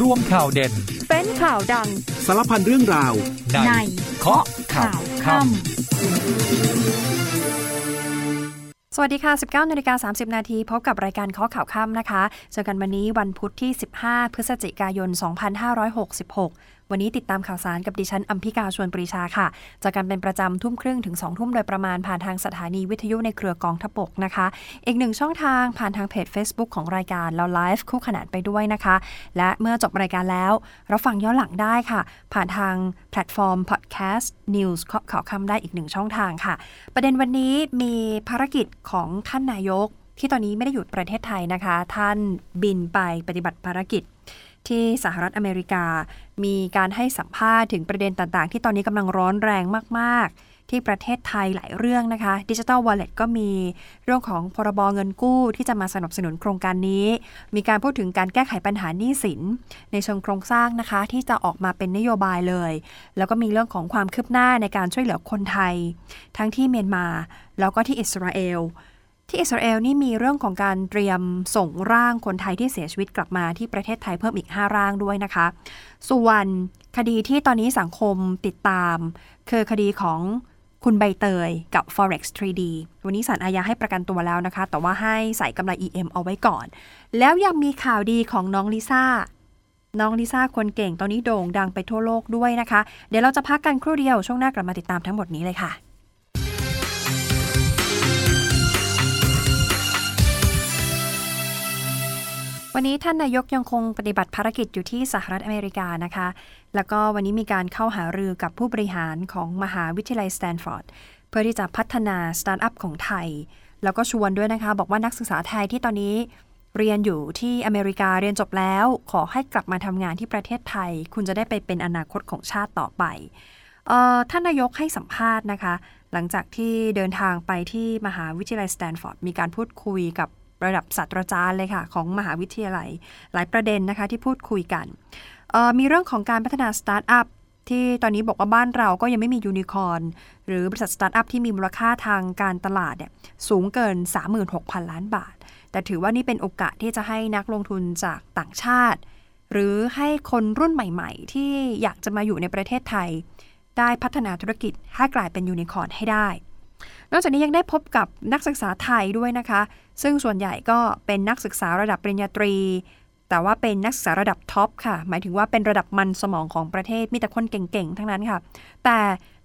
ร่วมข่าวเด่น เป็นข่าวดัง สารพันเรื่องราวในในเคาะข่าวค่ำสวัสดีค่ะ 19นาฬิกา30 นาทีพบกับรายการข้อข่าวค่ำนะคะ เจอกันวันนี้วันพุธที่ 15 พฤศจิกายน 2566 วันนี้ติดตามข่าวสารกับดิฉันอัมพิกาชวนปรีชาค่ะ จากกันเป็นประจำทุ่มครึ่งถึง2ทุ่มโดยประมาณผ่านทางสถานีวิทยุในเครือกองทบกนะคะ อีกหนึ่งช่องทางผ่านทางเพจ Facebook ของรายการเราไลฟ์คู่ขนานไปด้วยนะคะ และเมื่อจบรายการแล้วเราฟังย้อนหลังได้ค่ะ ผ่านทางแพลตฟอร์ม Podcast News ข่าวคำได้อีกหนึ่งช่องทางค่ะ ประเด็นวันนี้มีภารกิจของท่านนายกที่ตอนนี้ไม่ได้อยู่ประเทศไทยนะคะ ท่านบินไปปฏิบัติภารกิจ ที่สหรัฐอเมริกา มีการให้สัมภาษณ์ถึงประเด็นต่างๆ ที่ตอนนี้กำลังร้อนแรงมากๆ ที่ประเทศไทยหลายเรื่องนะคะดิจิ t a ลวอลเล็ตก็มีเรื่องของพรบเงินกู้ที่จะมาสนับสนุนโครงการนี้ มีการพูดถึงการแก้ไขปัญหาหนี้สิน ในเชิงโครงสร้างนะคะ ที่จะออกมาเป็นนโยบายเลย แล้วก็มีเรื่องของความคืบหน้าในการช่วยเหลือคนไทย ทั้งที่เมียนมา แล้วก็ที่อิสราเอล ที่อิสราเอลนี่มีเรื่องของการเตรียมส่งร่างคนไทยที่เสียชีวิตกลับมาที่ประเทศไทยเพิ่มอีก 5 ร่างด้วยนะคะ ส่วนคดีที่ตอนนี้สังคมติดตาม คือคดีของคุณใบเตยกับ forex 3D วันนี้ศาลอาญาให้ประกันตัวแล้วนะคะ แต่ว่าให้ใส่กำไร EM เอาไว้ก่อน แล้วยังมีข่าวดีของน้องลิซ่า น้องลิซ่าคนเก่งตอนนี้โด่งดังไปทั่วโลกด้วยนะคะ เดี๋ยวเราจะพักกันครู่เดียวช่วงหน้ากลับมาติดตามทั้งหมดนี้เลยค่ะ วันนี้ท่านนายกยังคงปฏิบัติภารกิจอยู่ที่สหรัฐอเมริกานะคะ แล้วก็วันนี้มีการเข้าหารือกับผู้บริหารของมหาวิทยาลัยสแตนฟอร์ดเพื่อที่จะพัฒนาสตาร์ทอัพของไทย แล้วก็ชวนด้วยนะคะ บอกว่านักศึกษาไทยที่ตอนนี้เรียนอยู่ที่อเมริกาเรียนจบแล้ว ขอให้กลับมาทำงานที่ประเทศไทย คุณจะได้ไปเป็นอนาคตของชาติต่อไปออท่านนายกให้สัมภาษณ์นะคะ หลังจากที่เดินทางไปที่มหาวิทยาลัยสแตนฟอร์ดมีการพูดคุยกับ ระดับศาสตราจารย์เลยค่ะ ของมหาวิทยาลัย หลายประเด็นนะคะที่พูดคุยกัน มีเรื่องของการพัฒนาสตาร์ทอัพที่ตอนนี้บอกว่าบ้านเราก็ยังไม่มียูนิคอร์นหรือบริษัทสตาร์ทอัพที่มีมูลค่าทางการตลาดเนี่ยสูงเกิน 36,000 ล้านบาท แต่ถือว่านี่เป็นโอกาสที่จะให้นักลงทุนจากต่างชาติ หรือให้คนรุ่นใหม่ๆ ที่อยากจะมาอยู่ในประเทศไทย ได้พัฒนาธุรกิจให้กลายเป็นยูนิคอร์นให้ได้ นอกจากนี้ยังได้พบกับนักศึกษาไทยด้วยนะคะ ซึ่งส่วนใหญ่ก็เป็นนักศึกษาระดับปริญญาตรี แต่ว่าเป็นนักศึกษาระดับท็อปค่ะ หมายถึงว่าเป็นระดับมันสมองของประเทศมีแต่คนเก่งๆ ทั้งนั้นค่ะ แต่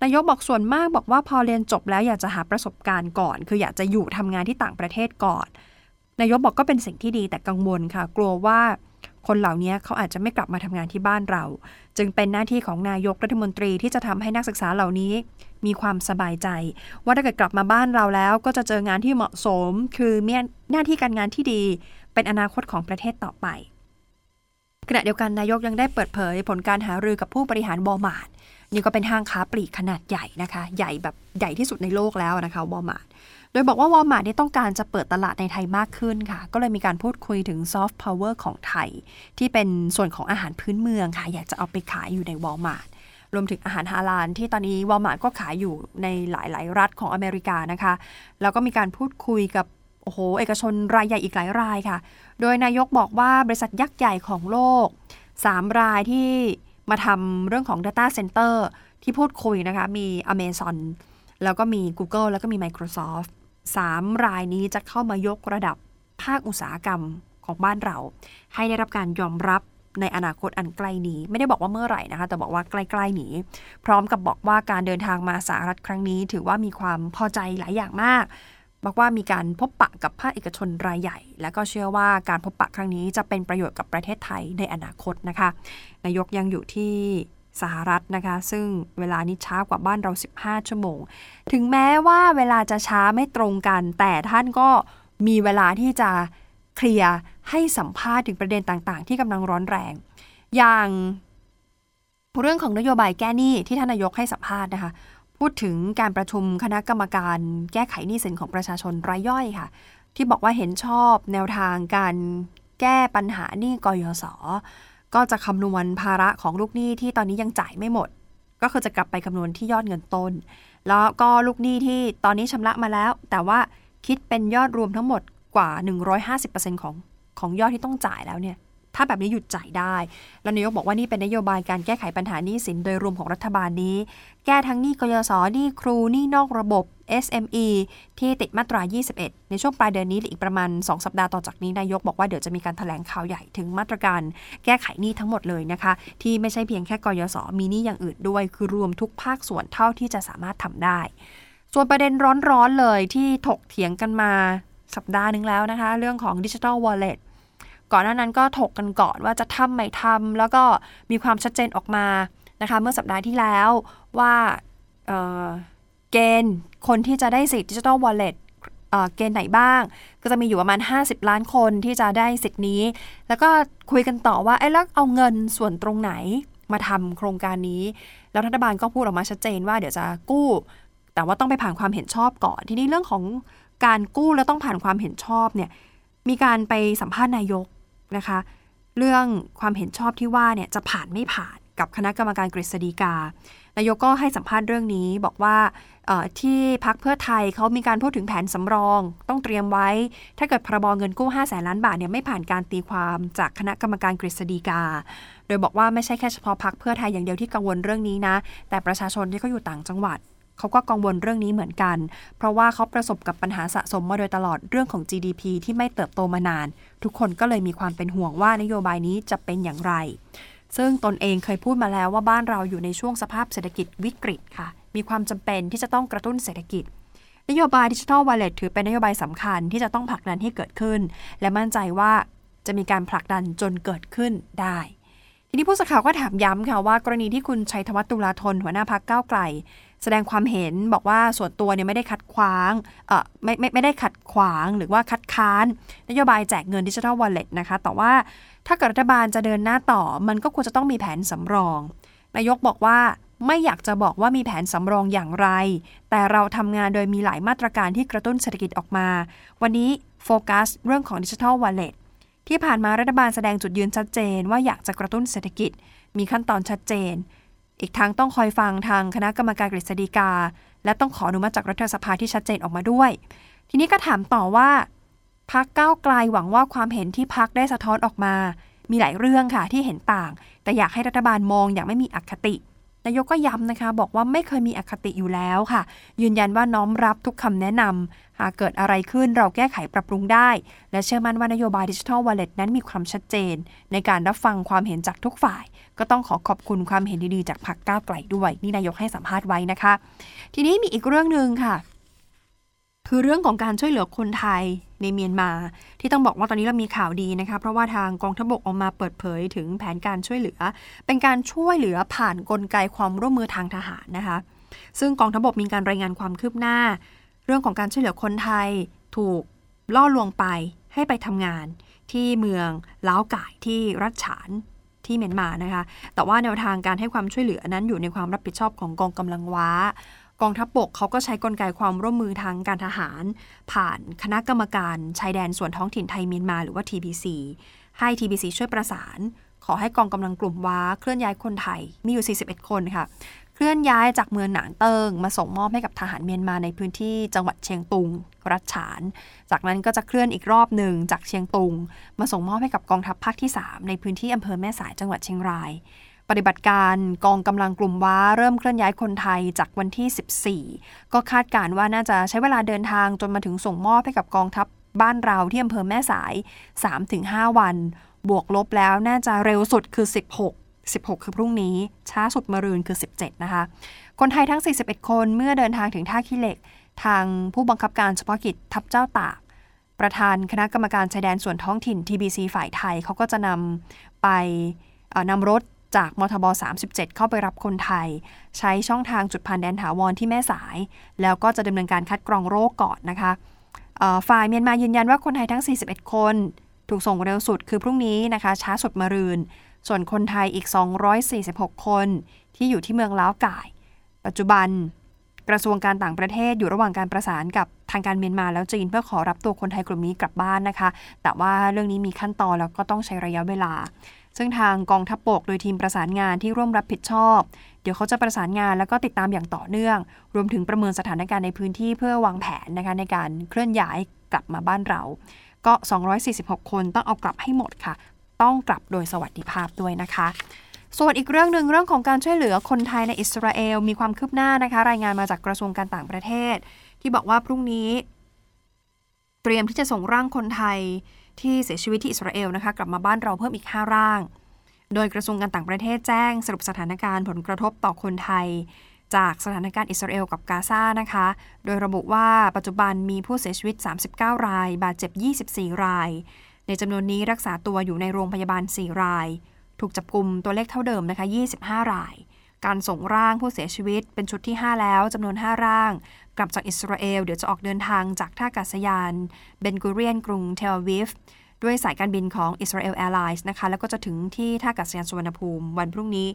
นายกบอกส่วนมากบอกว่าพอเรียนจบแล้วอยากจะหาประสบการณ์ก่อน คืออยากจะอยู่ทำงานที่ต่างประเทศก่อน นายกบอกก็เป็นสิ่งที่ดีแต่กังวลค่ะ กลัวว่า คนเหล่านี้เขาอาจจะไม่กลับมาทำงานที่บ้านเรา จึงเป็นหน้าที่ของนายกรัฐมนตรีที่จะทำให้นักศึกษาเหล่านี้ มีความสบายใจ ว่าถ้าเกิดกลับมาบ้านเราแล้ว ก็จะเจองานที่เหมาะสม คือมีหน้าที่การงานที่ดี เป็นอนาคตของประเทศต่อไปขณะเดียวกันนายกยังได้เปิดเผย ผลการหารือกับผู้บริหารวอลมาร์ทนี่ก็เป็นห้างค้าปลีกขนาดใหญ่นะคะ ใหญ่แบบใหญ่ที่สุดในโลกแล้วนะคะวอลมาร์ท โดยบอกว่าวอลมาร์ทต้องการจะเปิดตลาดในไทยมากขึ้นค่ะ ก็เลยมีการพูดคุยถึงซอฟต์พาวเวอร์ของไทย ที่เป็นส่วนของอาหารพื้นเมืองค่ะ อยากจะเอาไปขายอยู่ในวอลมาร์ทรวมถึงอาหารฮาลาลที่ตอนนี้วอลมาร์ทก็ขายอยู่ในหลาย ๆ รัฐของอเมริกานะคะ แล้วก็มีการพูดคุยกับโอ้โหเอกชนรายใหญ่อีกหลายรายค่ะ โดยนายกบอกว่าบริษัทยักษ์ใหญ่ของโลก 3 รายที่มาทำเรื่องของ Data Center ที่พูดคุยนะคะ มี Amazon แล้วก็มี Google แล้วก็มี Microsoft 3 รายนี้จะเข้ามายกระดับภาคอุตสาหกรรมของบ้านเรา ให้ได้รับการยอมรับในอนาคตอันใกล้นี้ ไม่ได้บอกว่าเมื่อไหร่นะคะ แต่บอกว่าใกล้ๆนี้ พร้อมกับบอกว่าการเดินทางมาสหรัฐครั้งนี้ ถือว่ามีความพอใจหลายอย่างมาก บอกว่ามีการพบปะกับภาคเอกชนรายใหญ่ และก็เชื่อว่าการพบปะครั้งนี้จะเป็นประโยชน์กับประเทศไทยในอนาคตนะคะ นายกยังอยู่ที่ สหรัฐนะคะ ซึ่งเวลานี้ช้ากว่าบ้านเรา 15 ชั่วโมง ถึงแม้ว่าเวลาจะช้าไม่ตรงกัน แต่ท่านก็มีเวลาที่จะเคลียร์ให้สัมภาษณ์ถึงประเด็นต่างๆ ที่กำลังร้อนแรง อย่างเรื่องของนโยบายแก้หนี้ที่ท่านนายกให้สัมภาษณ์นะคะพูดถึงการประชุมคณะกรรมการแก้ไขหนี้สินของประชาชนรายย่อยค่ะ ที่บอกว่าเห็นชอบแนวทางการแก้ปัญหาหนี้กยศ ก็จะคำนวณภาระของลูกหนี้ที่ตอนนี้ยังจ่ายไม่หมด ก็คือจะกลับไปคำนวณที่ยอดเงินต้น แล้วก็ลูกหนี้ที่ตอนนี้ชำระมาแล้ว แต่ว่าคิดเป็นยอดรวมทั้งหมดกว่า 150%ของของยอดที่ต้องจ่ายแล้วเนี่ย ถ้าแบบนี้หยุดจ่ายได้ แล้วนายกบอกว่านี่เป็นนโยบายการแก้ไขปัญหานี้สินโดยรวมของรัฐบาลนี้ แก้ทั้งหนี้กยศหนี้ครูหนี้นอกระบบ SME ที่ติดมาตรา 21 ในช่วงปลายเดือนนี้หรืออีกประมาณ 2 สัปดาห์ต่อจากนี้นายกบอกว่าเดี๋ยวจะมีการถแถลงข่าวใหญ่ถึงมาตรการแก้ไขหนี้ทั้งหมดเลยนะคะ ที่ไม่ใช่เพียงแค่กยศมีหนี้อย่างอื่นด้วย คือรวมทุกภาคส่วนเท่าที่จะสามารถทำได้ ส่วนประเด็นร้อนๆเลยที่ถกเถียงกันมาสัปดาห์หนึ่งแล้วนะคะ เรื่องของดิจิทัลวอลเล็ต ก่อนหน้านั้นก็ถกกันก่อนว่าจะทำไม่ทำแล้วก็มีความชัดเจนออกมานะคะเมื่อสัปดาห์ที่แล้วว่าเเกณฑ์คนที่จะได้สิทธิ์ดิจิทัลวอลเล็ตเกณฑ์ไหนบ้าง ก็จะมีอยู่ประมาณ 50 ล้านคนที่จะได้สิทธิ์นี้ แล้วก็คุยกันต่อว่าไอ้แล้วเอาเงินส่วนตรงไหนมาทำโครงการนี้ แล้วรัฐบาลก็พูดออกมาชัดเจนว่าเดี๋ยวจะกู้ แต่ว่าต้องไปผ่านความเห็นชอบก่อน ทีนี้เรื่องของการกู้แล้วต้องผ่านความเห็นชอบเนี่ยมีการไปสัมภาษณ์นายก นะคะ เรื่องความเห็นชอบที่ว่าเนี่ยจะผ่านไม่ผ่านกับคณะกรรมการกฤษฎีกา นายกก็ให้สัมภาษณ์เรื่องนี้บอกว่าที่พักเพื่อไทยเขามีการพูดถึงแผนสำรอง ต้องเตรียมไว้ ถ้าเกิดพรบเงินกู้5แสนล้านบาทเนี่ยไม่ผ่านการตีความจากคณะกรรมการกฤษฎีกา โดยบอกว่าไม่ใช่แค่เฉพาะพักเพื่อไทยอย่างเดียวที่กังวลเรื่องนี้นะ แต่ประชาชนที่เขาอยู่ต่างจังหวัด เขาก็กังวลเรื่องนี้เหมือนกัน เพราะว่าเขาประสบกับปัญหาสะสมมาโดยตลอดเรื่องของ GDP ที่ไม่เติบโตมานาน ทุกคนก็เลยมีความเป็นห่วงว่านโยบายนี้จะเป็นอย่างไร ซึ่งตนเองเคยพูดมาแล้วว่าบ้านเราอยู่ในช่วงสภาพเศรษฐกิจวิกฤตค่ะ มีความจำเป็นที่จะต้องกระตุ้นเศรษฐกิจนโยบายดิจิทัลวอลเล็ตถือเป็นนโยบายสำคัญที่จะต้องผลักดันให้เกิดขึ้น และมั่นใจว่าจะมีการผลักดันจนเกิดขึ้นได้ ทีนี้ผู้สื่อข่าวก็ถามย้ำค่ะว่ากรณีที่คุณชัยธวัฒน์ตุลาธนหัวหน้าพักก้าวไกล แสดงความเห็นบอกว่าส่วนตัวเนี่ยไม่ได้ขัดขวางเอ่อไม่ไม่ไม่ได้ขัดขวางหรือว่าคัดค้าน นโยบายแจกเงินดิจิทัลวอลเล็ตนะคะแต่ว่าถ้าเกิดรัฐบาลจะเดินหน้าต่อ มันก็ควรจะต้องมีแผนสำรอง นายกบอกว่าไม่อยากจะบอกว่ามีแผนสำรองอย่างไร แต่เราทำงานโดยมีหลายมาตรการที่กระตุ้นเศรษฐกิจออกมา วันนี้โฟกัสเรื่องของดิจิทัลวอลเล็ตที่ผ่านมารัฐบาลแสดงจุดยืนชัดเจนว่าอยากจะกระตุ้นเศรษฐกิจ มีขั้นตอนชัดเจน อีกทั้งต้องคอยฟังทางคณะกรรมการกฤษฎีกา และต้องขออนุมัติจากรัฐสภาที่ชัดเจนออกมาด้วย ทีนี้ก็ถามต่อว่าพักก้าวไกลหวังว่าความเห็นที่พักได้สะท้อนออกมา มีหลายเรื่องค่ะที่เห็นต่าง แต่อยากให้รัฐบาลมองอย่างไม่มีอคติ นายกก็ย้ำนะคะ บอกว่าไม่เคยมีอคติอยู่แล้วค่ะ ยืนยันว่าน้อมรับทุกคำแนะนำหากเกิดอะไรขึ้นเราแก้ไขปรับปรุงได้ และเชื่อมั่นว่านโยบายดิจิทัลวอลเล็ตนั้นมีความชัดเจน ในการรับฟังความเห็นจากทุกฝ่าย ก็ต้องขอขอบคุณความเห็นดีๆจากพรรคก้าวไกลด้วยนี่นายกให้สัมภาษณ์ไว้นะคะ ทีนี้มีอีกเรื่องหนึ่งค่ะ คือเรื่องของการช่วยเหลือคนไทย ในเมียนมา ที่ต้องบอกว่าตอนนี้เรามีข่าวดีนะคะเพราะว่าทางกองทัพบกออกมาเปิดเผยถึงแผนการช่วยเหลือ เป็นการช่วยเหลือผ่านนกลไกความร่วมมือทางทหารนะคะ ซึ่งกองทัพบกมีการรายงานความคืบหน้า เรื่องของการช่วยเหลือคนไทยถูกล่อลวงไปให้ไปทำงานที่เมืองล้าวก่ายที่รัฐฉานที่เมียนมานะคะ แต่ว่าแนวทางการให้ความช่วยเหลือนั้นอยู่ในความรับผิดชอบของกองกำลังว้า กองทัพบบกเขาก็ใช้กลไกความร่วมมือทางการทหาร ผ่านคณะกรรมการชายแดนส่วนท้องถิ่นไทยเมียนมาหรือว่า TBC ให้ TBC ช่วยประสาน ขอให้กองกำลังกลุ่มว้าเคลื่อนย้ายคนไทยมีอยู่ 41 คนค่ะเคลื่อนย้ายจากเมืองหนานเติง มาส่งมอบให้กับทหารเมียนมาในพื้นที่จังหวัดเชียงตุง รัฐฉาน จากนั้นก็จะเคลื่อนอีกรอบหนึ่งจากเชียงตุง มาส่งมอบให้กับกองทัพภาคที่ 3 ในพื้นที่อำเภอแม่สายจังหวัดเชียงราย ปฏิบัติการกองกำลังกลุ่มว้าเริ่มเคลื่อนย้ายคนไทยจากวันที่ 14 ก็คาดการว่าน่าจะใช้เวลาเดินทางจนมาถึงส่งมอบให้กับกองทัพบ้านเราที่อำเภอแม่สาย 3-5 วัน บวกลบแล้วน่าจะเร็วสุดคือ 16 16 คือพรุ่งนี้ ช้าสุดมรืนคือ 17 นะคะ คนไทยทั้ง 41 คนเมื่อเดินทางถึงท่าขี้เหล็ก ทางผู้บังคับการเฉพาะกิจทัพเจ้าตาก ประธานคณะกรรมการชายแดนส่วนท้องถิ่น TBC ฝ่ายไทยเขาก็จะนำไปนำรถ จากมทบ 37 เข้าไปรับคนไทย ใช้ช่องทางจุดผ่านแดนถาวรที่แม่สาย แล้วก็จะดำเนินการคัดกรองโรคก่อนนะคะฝ่ายเมียนมายืนยันว่าคนไทยทั้ง 41 คน ถูกส่งเร็วสุดคือพรุ่งนี้นะคะ ช้าสุดมะรืน ส่วนคนไทยอีก 246 คน ที่อยู่ที่เมืองล้าวก่าย ปัจจุบันกระทรวงการต่างประเทศอยู่ระหว่างการประสานกับทางการเมียนมาแล้วจีนเพื่อขอรับตัวคนไทยกลุ่มนี้กลับบ้านนะคะ แต่ว่าเรื่องนี้มีขั้นตอนแล้วก็ต้องใช้ระยะเวลา ซึ่งทางกองทัพบกโดยทีมประสานงานที่ร่วมรับผิดชอบ เดี๋ยวเขาจะประสานงานแล้วก็ติดตามอย่างต่อเนื่อง รวมถึงประเมินสถานการณ์ในพื้นที่เพื่อวางแผนนะคะในการเคลื่อนย้ายกลับมาบ้านเรา ก็ 246 คนต้องเอากลับให้หมดค่ะ ต้องกลับโดยสวัสดิภาพด้วยนะคะ ส่วนอีกเรื่องหนึ่งเรื่องของการช่วยเหลือคนไทยในอิสราเอลมีความคืบหน้านะคะ รายงานมาจากกระทรวงการต่างประเทศ ที่บอกว่าพรุ่งนี้ เตรียมที่จะส่งร่างคนไทย ที่เสียชีวิตที่อิสราเอลนะคะกลับมาบ้านเราเพิ่มอีก 5 ร่าง โดยกระทรวงการต่างประเทศแจ้งสรุปสถานการณ์ผลกระทบต่อคนไทย จากสถานการณ์อิสราเอลกับกาซานะคะ โดยระบุว่าปัจจุบันมีผู้เสียชีวิต 39 ราย บาดเจ็บ 24 ราย ในจำนวนนี้รักษาตัวอยู่ในโรงพยาบาล 4 ราย ถูกจับกลุ่มตัวเลขเท่าเดิมนะคะ 25 ราย การส่งร่างผู้เสียชีวิตเป็นชุดที่ 5 แล้วจำนวน 5 ร่าง กลับจากอิสราเอล เดี๋ยวจะออกเดินทางจากท่าอากาศยาน เบนกูเรียนกรุงเทลอาวิฟด้วยสายการบินของ Israel Airlines นะคะ แล้วก็จะถึงที่ท่าอากาศยานสุวรรณภูมิ วันพรุ่งนี้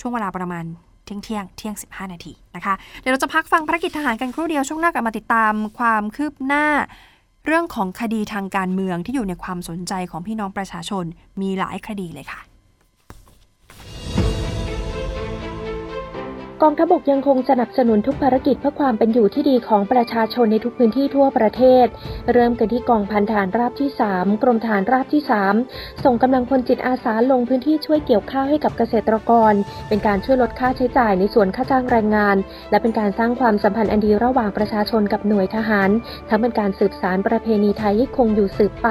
ช่วงเวลาประมาณเที่ยงเที่ยงเที่ยง 15 นาทีนะคะ เดี๋ยวเราจะพักฟังภารกิจทหารกันครู่เดียวช่วงหน้ากลับมาติดตามความคืบหน้า เรื่องของคดีทางการเมืองที่อยู่ในความสนใจของพี่น้องประชาชนมีหลายคดีเลยค่ะ กองทัพบกยังคงสนับสนุนทุกภารกิจเพื่อความเป็นอยู่ที่ดีของประชาชนในทุกพื้นที่ทั่วประเทศ เริ่มกันที่กองพันฐานราบที่ 3 กรมฐานราบที่ 3 ส่งกำลังพลจิตอาสาลงพื้นที่ช่วยเกี่ยวข้าวให้กับเกษตรกร เป็นการช่วยลดค่าใช้จ่ายในส่วนค่าจ้างแรงงาน และเป็นการสร้างความสัมพันธ์อันดีระหว่างประชาชนกับหน่วยทหาร ทั้งเป็นการสืบสารประเพณีไทยให้คงอยู่สืบไป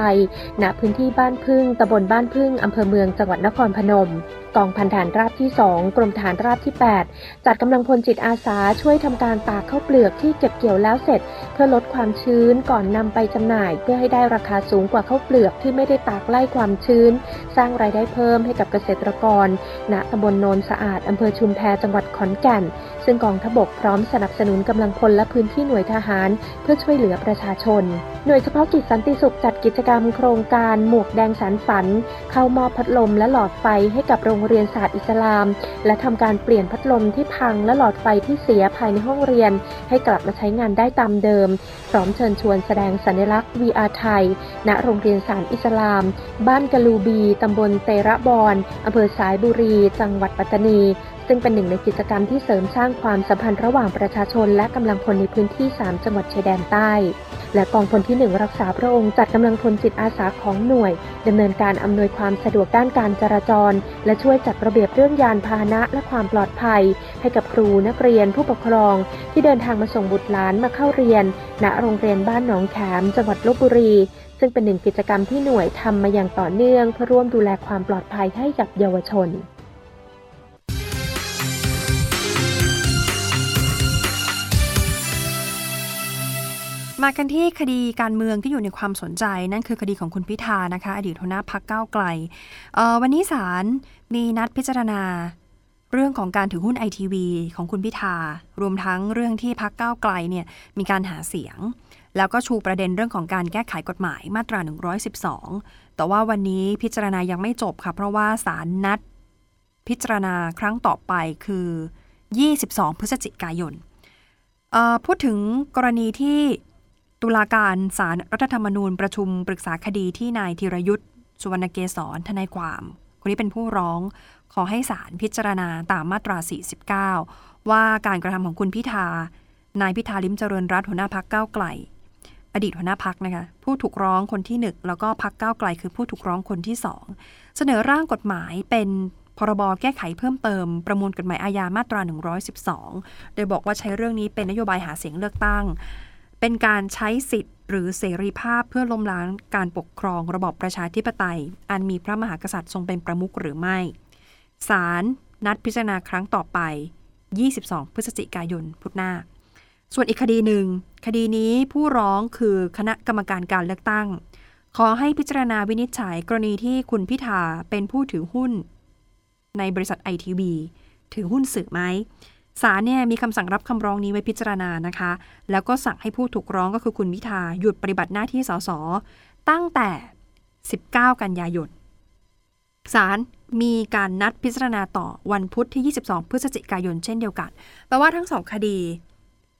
ณพื้นที่บ้านพึ่งตำบลบ้านพึ่งอำเภอเมืองจังหวัดนครพนม กองพันฐานราบที่ 2 กรมฐานราบที่ 8 จัดกำลังพลจิตอาสาช่วยทำการตากข้าวเปลือกที่เก็บเกี่ยวแล้วเสร็จ เพื่อลดความชื้นก่อนนำไปจำหน่าย เพื่อให้ได้ราคาสูงกว่าข้าวเปลือกที่ไม่ได้ตากไล่ความชื้น สร้างรายได้เพิ่มให้กับเกษตรกร ณตำบลโนนสะอาดอำเภอชุมแพจังหวัดขอนแก่น ซึ่งกองทบกพร้อมสนับสนุนกำลังพลและพื้นที่หน่วยทหาร เพื่อช่วยเหลือประชาชน หน่วยเฉพาะกิจสันติสุขจัดกิจกรรมโครงการหมวกแดงสารฝัน เข้ามอบพัดลมและหลอดไฟให้กับโรงเรียนศาสตร์อิสลาม และทำการเปลี่ยนพัดลมที่พังและหลอดไฟที่เสียภายในห้องเรียน ให้กลับมาใช้งานได้ตามเดิม พร้อมเชิญชวนแสดงสัญลักษณ์ VR ไทย ณ โรงเรียนสารอิสลาม บ้านกะลูบีตำบลเตระบอนอำเภอสายบุรี จังหวัดปัตตานีซึ่งเป็นหนึ่งในกิจกรรมที่เสริมสร้างความสัมพันธ์ระหว่างประชาชนและกำลังพลในพื้นที่ 3 จังหวัดชายแดนใต้ และกองพลที่ 1 รักษาพระองค์จัดกำลังพลจิตอาสาของหน่วยดำเนินการอำนวยความสะดวกด้านการจราจร และช่วยจัดระเบียบเรื่องยานพาหนะและความปลอดภัย ให้กับครูนักเรียนผู้ปกครอง ที่เดินทางมาส่งบุตรหลานมาเข้าเรียน ณโรงเรียนบ้านหนองแขมจังหวัดลบบุรี ซึ่งเป็นหนึ่งกิจกรรมที่หน่วยทำมาอย่างต่อเนื่องเพื่อร่วมดูแลความปลอดภัยให้กับเยาวชน มากันที่คดีการเมืองที่อยู่ในความสนใจ นั่นคือคดีของคุณพิธานะคะ อดีตหัวหน้าพักเก้าไกล วันนี้ศาลมีนัดพิจารณา เรื่องของการถือหุ้นไอทีวีของคุณพิธา รวมทั้งเรื่องที่พักเก้าไกลเนี่ยมีการหาเสียง แล้วก็ชูประเด็นเรื่องของการแก้ไขกฎหมายมาตรา 112 แต่ว่าวันนี้พิจารณายังไม่จบค่ะ เพราะว่าศาลนัด พิจารณาครั้งต่อไปคือ 22 พฤศจิกายนพูดถึงกรณีที่ ตุลาการศารรัฐธรรมนูญประชุมปรึกษาคดีที่นายธีรยุทธ์สุวรรณเกษรทนายความคนนี้เป็นผู้ร้องขอให้ศาลพิจารณาตามมาตรา 49 ว่าการกระทำของคุณพิธา นายพิธาลิมเจริญรัตหัวหน้าพักก้าวไกล อดีตหัวหน้าพักนะคะผู้ถูกร้องคนที่หนึ่งแล้วก็พักก้าวไกล คือผู้ถูกร้องคนที่สองเสนอร่างกฎหมายเป็นพรบแก้ไขเพิ่มเติมประมวลกฎหมายอาญามาตรา 112 โดยบอกว่าใช้เรื่องนี้เป็นนโยบายหาเสียงเลือกตั้ง เป็นการใช้สิทธิ์หรือเสรีภาพเพื่อล้มล้างการปกครองระบอบประชาธิปไตย อันมีพระมหากษัตริย์ทรงเป็นประมุขหรือไม่ศาลนัดพิจารณาครั้งต่อไป 22 พฤศจิกายนพุธหน้า ส่วนอีกคดีหนึ่ง คดีนี้ผู้ร้องคือคณะกรรมการการเลือกตั้ง ขอให้พิจารณาวินิจฉัยกรณีที่คุณพิธาเป็นผู้ถือหุ้น ในบริษัทไอทีวีถือหุ้นสื่อไหม ศาลเนี่ยมีคำสั่งรับคำร้องนี้ไว้พิจารณานะคะ แล้วก็สั่งให้ผู้ถูกร้องก็คือคุณพิธาหยุดปฏิบัติหน้าที่สสตั้งแต่ 19 กันยายนศาลมีการนัดพิจารณาต่อวันพุธที่ 22 พฤศจิกายนเช่นเดียวกันแปลว่าทั้งสองคดี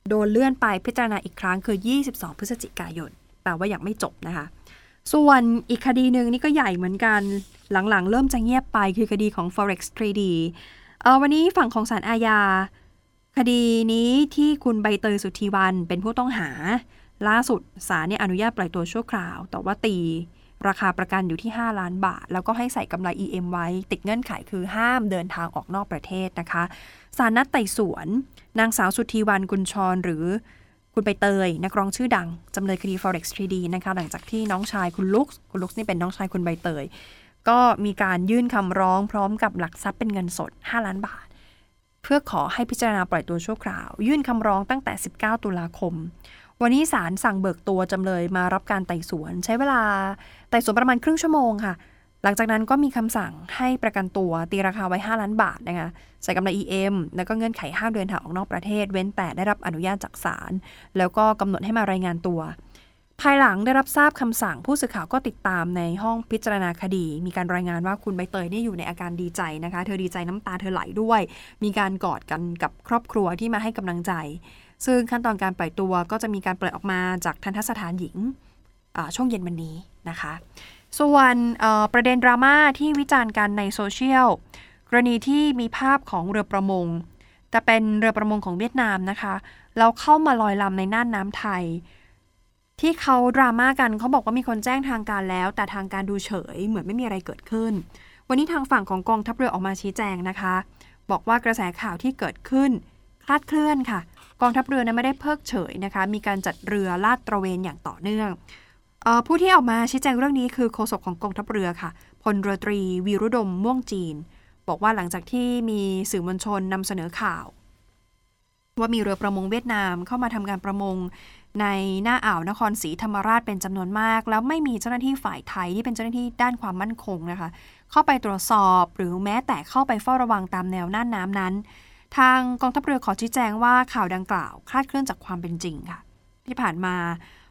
โดนเลื่อนไปพิจารณาอีกครั้งคือ 22 พฤศจิกายนแปลว่ายังไม่จบนะคะ ส่วนอีกคดีหนึ่งนี่ก็ใหญ่เหมือนกัน หลังๆ เริ่มจะเงียบไปคือคดีของ forex 3D เอ่อวันนี้ฝั่งของศาลอาญา คดีนี้ที่คุณใบเตยสุธีวันเป็นผู้ต้องหา ล่าสุดศาลเนี่ยอนุญาตปล่อยตัวชั่วคราว แต่ว่าตีราคาประกันอยู่ที่ 5 ล้านบาท แล้วก็ให้ใส่กำไร EM ไว้ ติดเงื่อนไขคือห้ามเดินทางออกนอกประเทศนะคะสารนัดไต่สวน นางสาวสุธีวันกุลชรหรือคุณใบเตย นักร้องชื่อดัง จำเลยคดี forex 3D นะคะหลังจากที่น้องชายคุณลุกคุณลุกนี่เป็นน้องชายคุณใบเตย ก็มีการยื่นคำร้องพร้อมกับหลักทรัพย์เป็นเงินสด 5 ล้านบาท พื่อขอให้พิจารณาปล่อยตัวชั่วคราว ยื่นคำร้องตั้งแต่ 19 ตุลาคม วันนี้ศาลสั่งเบิกตัวจำเลยมารับการไต่สวน ใช้เวลาไต่สวนประมาณครึ่งชั่วโมงค่ะ หลังจากนั้นก็มีคำสั่งให้ประกันตัวตีราคาไว้ 5 ล้านบาทนะคะใส่กำไร EM แล้วก็เงื่อนไขห้ามเดินทางออกนอกประเทศ เว้นแต่ได้รับอนุญาตจากศาลแล้วก็กำหนดให้มารายงานตัว ภายหลังได้รับทราบคำสั่งผู้สื่อข่าวก็ติดตามในห้องพิจารณาคดี มีการรายงานว่าคุณใบเตยนี่อยู่ในอาการดีใจนะคะ เธอดีใจน้ำตาเธอไหลด้วย มีการกอดกันกับครอบครัวที่มาให้กำลังใจ ซึ่งขั้นตอนการปล่อยตัวก็จะมีการปล่อยออกมาจากทันทสถานหญิงช่วงเย็นวันนี้นะคะ ส่วนประเด็นดราม่าที่วิจารณ์กันในโซเชียลกรณีที่มีภาพของเรือประมง แต่เป็นเรือประมงของเวียดนามนะคะ แล้วเข้ามาลอยลำในน่านน้ำไทย ที่เขาดราม่ากันเขาบอกว่ามีคนแจ้งทางการแล้ว แต่ทางการดูเฉย เหมือนไม่มีอะไรเกิดขึ้น วันนี้ทางฝั่งของกองทัพเรือออกมาชี้แจงนะคะ บอกว่ากระแสข่าวที่เกิดขึ้นคลาดเคลื่อนค่ะ กองทัพเรือนั้นไม่ได้เพิกเฉยนะคะ มีการจัดเรือลาดตระเวนอย่างต่อเนื่องผู้ที่ออกมาชี้แจงเรื่องนี้คือโฆษกของกองทัพเรือค่ะพลเรือตรีวีรุดมม่วงจีน บอกว่าหลังจากที่มีสื่อมวลชนนำเสนอข่าว ว่ามีเรือประมงเวียดนามเข้ามาทำการประมง ในหน้าอ่าวนครศรีธรรมราชเป็นจำนวนมาก แล้วไม่มีเจ้าหน้าที่ฝ่ายไทยที่เป็นเจ้าหน้าที่ด้านความมั่นคงนะคะ เข้าไปตรวจสอบหรือแม้แต่เข้าไปเฝ้าระวังตามแนวน่านน้ำนั้น ทางกองทัพเรือขอชี้แจงว่าข่าวดังกล่าวคลาดเคลื่อนจากความเป็นจริงค่ะ ที่ผ่านมา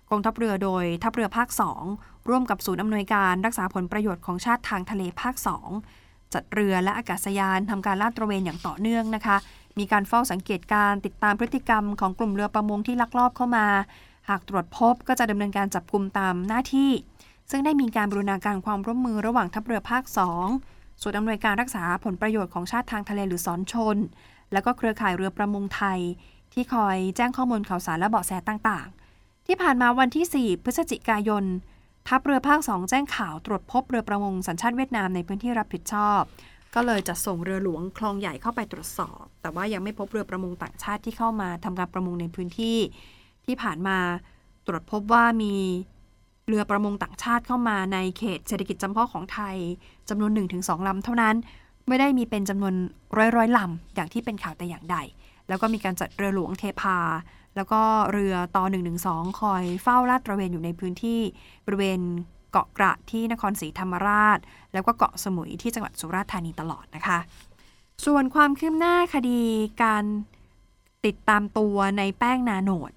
กองทัพเรือโดยทัพเรือภาค 2 ร่วมกับศูนย์อำนวยการรักษาผลประโยชน์ของชาติทางทะเลภาค 2 จัดเรือและอากาศยานทำการลาดตระเวนอย่างต่อเนื่องนะคะ มีการเฝ้าสังเกตการติดตามพฤติกรรมของกลุ่มเรือประมงที่ลักลอบเข้ามา หากตรวจพบก็จะดำเนินการจับกลุ่มตามหน้าที่ ซึ่งได้มีการบรูรณาการความร่วมมือระหว่างทัพเรือภาค2ศูนอำนวยการรักษาผลประโยชน์ของชาติทางทะเลหรือสอนชน แล้วก็เครือข่ายเรือประมงไทย ที่คอยแจ้งข้อมูลข่าวสารและเบาะแสต่างๆ ที่ผ่านมาวันที่ 4 พฤศจิกายนทัพเรือภาค 2 แจ้งข่าวตรวจพบเรือประมงสัญชาติเวียดนามในพื้นที่รับผิดชอบ ก็เลยจะส่งเรือหลวงคลองใหญ่เข้าไปตรวจสอบ แต่ว่ายังไม่พบเรือประมงต่างชาติที่เข้ามาทำการประมงในพื้นที่ที่ผ่านมาตรวจพบว่ามีเรือประมงต่างชาติเข้ามาในเขตเศรษฐกิจจำเพาะของไทยจำนวน 1-2 ลำเท่านั้น ไม่ได้มีเป็นจำนวนร้อยๆลำอย่างที่เป็นข่าวแต่อย่างใด แล้วก็มีการจัดเรือหลวงเทพา แล้วก็เรือต่อ112 คอยเฝ้าลาดตระเวนอยู่ในพื้นที่บริเวณ เกาะกระที่นครศรีธรรมราช แล้วก็เกาะสมุยที่จังหวัดสุราษฎร์ธานีตลอดนะคะ ส่วนความคืบหน้าคดีการติดตามตัวในแป้งนาโนด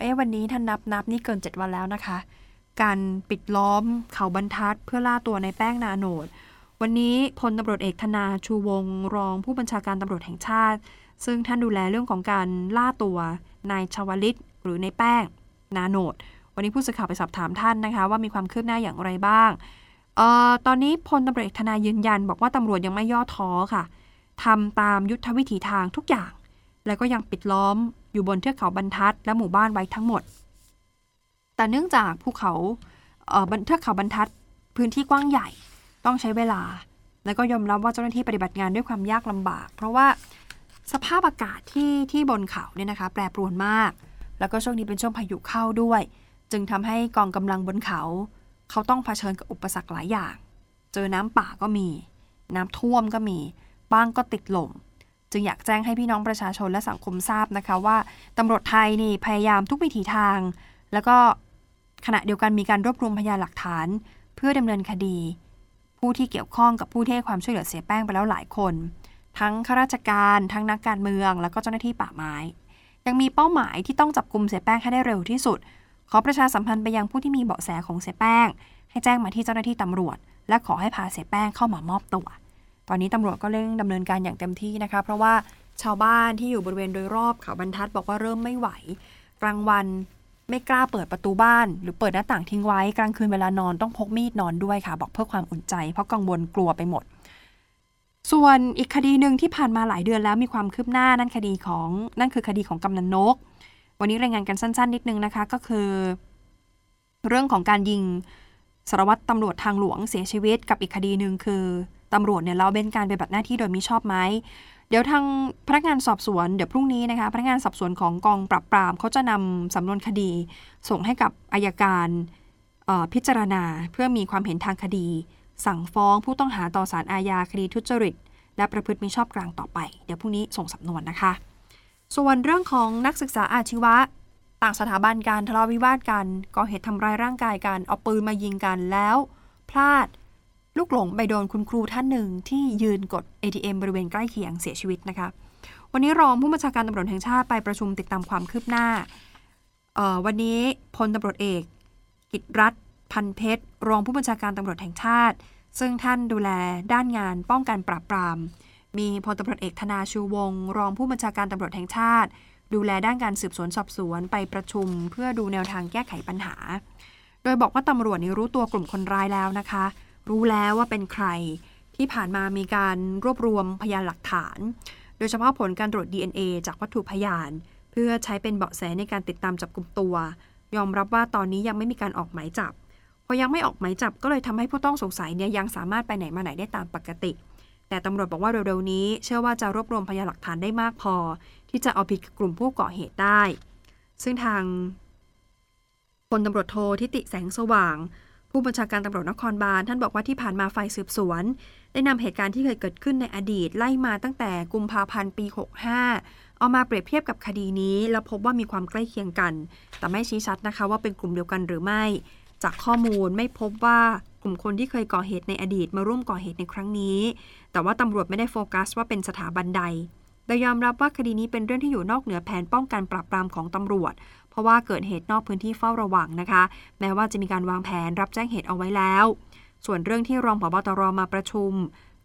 เอ๊วันนี้ท่านนับนับนี่เกิน 7 วันแล้วนะคะ การปิดล้อมเขาบรรทัดเพื่อล่าตัวในแป้งนาโนด วันนี้พลตำรวจเอกธนาชูวงรองผู้บัญชาการตำรวจแห่งชาติ ซึ่งท่านดูแลเรื่องของการล่าตัวนายชวลิต หรือในแป้งนาโนด วันนี้ผู้สื่อข่าวไปสอบถามท่านนะคะ ว่ามีความคืบหน้าอย่างไรบ้างออตอนนี้พลตำรวจธนายืนยัน บอกว่าตำรวจยังไม่ย่อท้อค่ะทำตามยุทธวิถีทางทุกอย่าง แล้วก็ยังปิดล้อมอยู่บนเทือกเขาบรรทัด และหมู่บ้านไว้ทั้งหมด แต่เนื่องจากภูเขาเอ่อเทือกเขาบรรทัด พื้นที่กว้างใหญ่ต้องใช้เวลา แล้วก็ยอมรับว่าเจ้าหน้าที่ปฏิบัติงานด้วยความยากลำบาก เพราะว่าสภาพอากาศที่ที่บนเขาเนี่ยนะคะ แปรปรวนมาก แล้วก็ช่วงนี้เป็นช่วงพายุเข้าด้วย จึงทำให้กองกำลังบนเขา เขาต้องเผชิญกับอุปสรรคหลายอย่าง เจอน้ำป่าก็มี น้ำท่วมก็มี บ้างก็ติดลม จึงอยากแจ้งให้พี่น้องประชาชนและสังคมทราบนะคะว่าตำรวจไทยนี่พยายามทุกวิถีทาง แล้วก็ขณะเดียวกันมีการรวบรวมพยานหลักฐาน เพื่อดำเนินคดี ผู้ที่เกี่ยวข้องกับผู้ที่ให้ความช่วยเหลือเสียแป้งไปแล้วหลายคน ทั้งข้าราชการทั้งนักการเมือง แล้วก็เจ้าหน้าที่ป่าไม้ ยังมีเป้าหมายที่ต้องจับกลุ่มเสียแป้งให้ได้เร็วที่สุด ขอประชาสัมพันธ์ไปยังผู้ที่มีเบาะแสของเสียแป้ง ให้แจ้งมาที่เจ้าหน้าที่ตำรวจ และขอให้พาเสียแป้งเข้ามามอบตัว ตอนนี้ตำรวจก็เร่งดำเนินการอย่างเต็มที่นะคะ เพราะว่าชาวบ้านที่อยู่บริเวณโดยรอบเขาบรรทัดบอกว่าเริ่มไม่ไหว กลางวันไม่กล้าเปิดประตูบ้าน หรือเปิดหน้าต่างทิ้งไว้กลางคืนเวลานอนต้องพกมีดนอนด้วยค่ะ บอกเพื่อความอุ่นใจ เพราะกังวลกลัวไปหมด ส่วนอีกคดีหนึ่งที่ผ่านมาหลายเดือนแล้วมีความคืบหน้านั่นคดีของนั่นคือคดีของกำนันนก วันนี้รายงานกันสั้น ๆ นิดนึงนะคะ ก็คือ เรื่องของการยิงสารวัตรตำรวจทางหลวงเสียชีวิตกับอีกคดีหนึ่งคือตำรวจเนี่ยเราเบ้นการปฏิบัติหน้าที่โดยมิชอบไหมเดี๋ยวทางพนักงานสอบสวนเดี๋ยวพรุ่งนี้นะคะพนักงานสอบสวนของกองปราบปรามเขาจะนำสำนวนคดี ส่งให้กับอายการพิจารณาเพื่อมีความเห็นทางคดี สั่งฟ้องผู้ต้องหาต่อศาลอาญาคดีทุจริต และประพฤติมิชอบกลางต่อไป เดี๋ยวพรุ่งนี้ส่งสำนวนนะคะ ส่วนเรื่องของนักศึกษาอาชีวะ ต่างสถาบันการทะเลาะวิวาทกันก่อเหตุทำร้ายร่างกายกันเอาปืนมายิงกันแล้ว พลาดลูกหลงไปโดนคุณครูท่านหนึ่งที่ยืนกด ATM บริเวณใกล้เคียงเสียชีวิตนะคะ วันนี้รองผู้บัญชาการตำรวจแห่งชาติไปประชุมติดตามความคืบหน้า วันนี้พลตำรวจเอก กิตรัฐพันเพชร รองผู้บัญชาการตำรวจแห่งชาติ ซึ่งท่านดูแลด้านงานป้องกันปราบปราม มีพลตำรวจเอกธนาชูวง รองผู้บัญชาการตำรวจแห่งชาติ ดูแลด้านการสืบสวนสอบสวนไปประชุม เพื่อดูแนวทางแก้ไขปัญหา โดยบอกว่าตำรวจนี่รู้ตัวกลุ่มคนร้ายแล้วนะคะ รู้แล้วว่าเป็นใคร ที่ผ่านมามีการรวบรวมพยานหลักฐาน โดยเฉพาะผลการตรวจ DNA จากวัตถุพยาน เพื่อใช้เป็นเบาะแสในการติดตามจับกลุ่มตัว ยอมรับว่าตอนนี้ยังไม่มีการออกหมายจับพอยังไม่ออกหมายจับก็เลยทำให้ผู้ต้องสงสัยเนี่ยยังสามารถไปไหนมาไหนได้ตามปกติ แต่ตำรวจบอกว่าเร็วๆนี้ เชื่อว่าจะรวบรวมพยานหลักฐานได้มากพอ ที่จะเอาผิดกลุ่มผู้ก่อเหตุได้ ซึ่งทางพลตำรวจโททิติแสงสว่าง ผู้บัญชาการตำรวจนครบาลท่านบอกว่าที่ผ่านมาฝ่ายสืบสวน ได้นำเหตุการณ์ที่เคยเกิดขึ้นในอดีตไล่มาตั้งแต่กุมภาพันธ์ปี 65 เอามาเปรียบเทียบกับคดีนี้ แล้วพบว่ามีความใกล้เคียงกัน แต่ไม่ชี้ชัดนะคะว่าเป็นกลุ่มเดียวกันหรือไม่ จากข้อมูลไม่พบว่า กลุ่มคนที่เคยก่อเหตุในอดีตมาร่วมก่อเหตุในครั้งนี้ แต่ว่าตำรวจไม่ได้โฟกัสว่าเป็นสถาบันใดโดยยอมรับว่าคดีนี้เป็นเรื่องที่อยู่นอกเหนือแผนป้องกันปราบปรามของตำรวจ เพราะว่าเกิดเหตุนอกพื้นที่เฝ้าระวังนะคะ แม้ว่าจะมีการวางแผนรับแจ้งเหตุเอาไว้แล้ว ส่วนเรื่องที่รองผบตรมาประชุม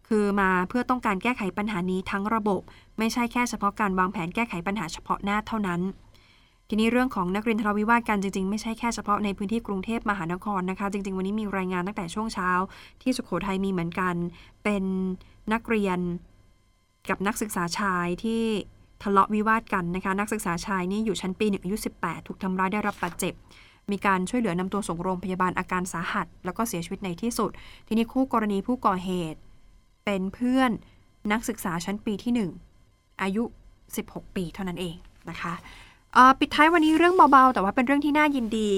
คือมาเพื่อต้องการแก้ไขปัญหานี้ทั้งระบบ ไม่ใช่แค่เฉพาะการวางแผนแก้ไขปัญหาเฉพาะหน้าเท่านั้น ทีนี้เรื่องของนักเรียนทะเลาะวิวาทกันจริงๆ ไม่ใช่แค่เฉพาะในพื้นที่กรุงเทพมหานครนะคะ จริง ๆ วันนี้มีรายงานตั้งแต่ช่วงเช้า ที่สุโขทัยมีเหมือนกัน เป็นนักเรียนกับนักศึกษาชายที่ทะเลาะวิวาทกันนะคะ นักศึกษาชายนี่อยู่ชั้นปีหนึ่งอายุ18 ถูกทำร้ายได้รับบาดเจ็บ มีการช่วยเหลือนำตัวส่งโรงพยาบาลอาการสาหัส แล้วก็เสียชีวิตในที่สุด ทีนี้คู่กรณีผู้ก่อเหตุ เป็นเพื่อนนักศึกษาชั้นปีที่ 1 อายุ 16 ปีเท่านั้นเองนะคะ ปิดท้ายวันนี้เรื่องเบาๆ แต่ว่าเป็นเรื่องที่น่ายินดี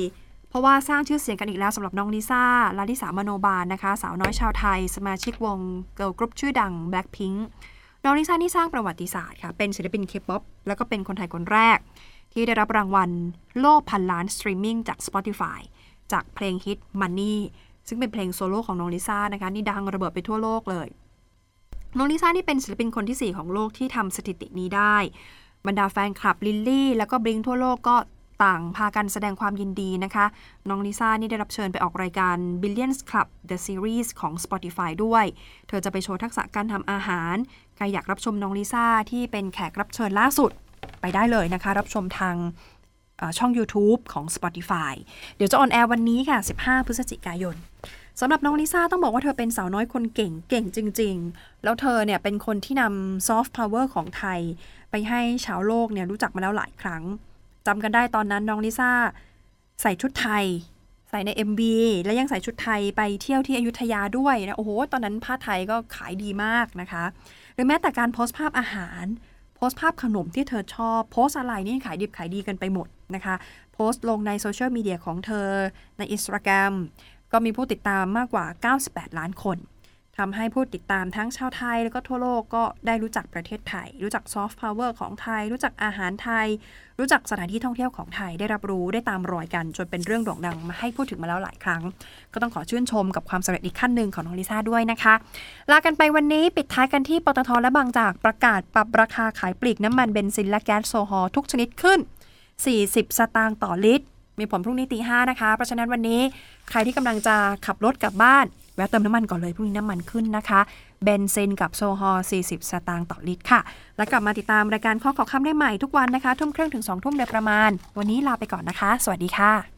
เพราะว่าสร้างชื่อเสียงกันอีกแล้วสำหรับน้องลิซ่าลลิสามโนบาลนะคะ สาวน้อยชาวไทย สมาชิกวงเกิร์ลกรุ๊ปชื่อดัง Blackpink น้องลิซ่านี่สร้างประวัติศาสตร์ค่ะ เป็นศิลปินเคป๊อปแล้วก็เป็นคนไทยคนแรก ที่ได้รับรางวัลโล่พันล้านสตรีมมิ่งจาก Spotify จากเพลงฮิต Money ซึ่งเป็นเพลงโซโล่ของน้องลิซ่านะคะนี่ดังระเบิดไปทั่วโลกเลยน้องลิซ่านี่เป็นศิลปินคนที่ 4 ของโลกที่ทำสถิตินี้ได้ บรรดาแฟนคลับ Lilies แล้วก็ BLINK ทั่วโลกก็ต่างพากันแสดงความยินดีนะคะ น้องลิซ่านี่ได้รับเชิญไปออกรายการ Billions Club The Series ของ Spotify ด้วย เธอจะไปโชว์ทักษะการทำอาหาร ใครอยากรับชมน้องลิซ่าที่เป็นแขกรับเชิญล่าสุดไปได้เลยนะคะ รับชมทางช่อง YouTube ของ Spotify เดี๋ยวจะออนแอร์วันนี้ค่ะ 15 พฤศจิกายนสำหรับน้องลิซ่าต้องบอกว่าเธอเป็นสาวน้อยคนเก่งเก่งจริง ๆ แล้วเธอเนี่ยเป็นคนที่นำซอฟต์พาวเวอร์ของไทย ไปให้ชาวโลกเนี่ยรู้จักมาแล้วหลายครั้งจำกันได้ตอนนั้นน้องลิซ่าใส่ชุดไทย ใส่ใน MV และยังใส่ชุดไทยไปเที่ยวที่อยุธยาด้วยนะโอ้โห ตอนนั้นผ้าไทยก็ขายดีมากนะคะ หรือแม้แต่การโพสต์ภาพอาหาร โพสต์ภาพขนมที่เธอชอบ โพสอะไรนี่ขายดิบขายดีกันไปหมดนะคะ โพสต์ลงในโซเชียลมีเดียของเธอใน Instagram ก็มีผู้ติดตามมากกว่า 98 ล้านคน ทำให้ผู้ติดตามทั้งชาวไทย แล้วก็ทั่วโลกก็ได้รู้จักประเทศไทย รู้จักซอฟต์พาวเวอร์ของไทย รู้จักอาหารไทย รู้จักสถานที่ท่องเที่ยวของไทยได้รับรู้ได้ตามรอยกัน จนเป็นเรื่องโด่งดังมาให้พูดถึงมาแล้วหลายครั้ง ก็ต้องขอชื่นชมกับความสำเร็จอีกขั้นหนึ่งของน้องลิซ่าด้วยนะคะลากันไปวันนี้ปิดท้ายกันที่ปตทและบางจากประกาศปรับราคาขายปลีกน้ำมันเบนซินและแก๊สโซฮอลทุกชนิดขึ้น 40 สตางค์ต่อลิตร มีผลพรุ่งนี้ตีห้านะคะ เพราะฉะนั้นวันนี้ใครที่กำลังจะขับรถกลับบ้าน แวะเติมน้ำมันก่อนเลยพรุ่งนี้น้ำมันขึ้นนะคะเบนซินกับโซฮอล40 สตางค์ต่อลิตรค่ะ แล้วกลับมาติดตามรายการข้อขอคำได้ใหม่ทุกวันนะคะทุ่มครึ่งถึง2ทุ่มโดยประมาณ วันนี้ลาไปก่อนนะคะ สวัสดีค่ะ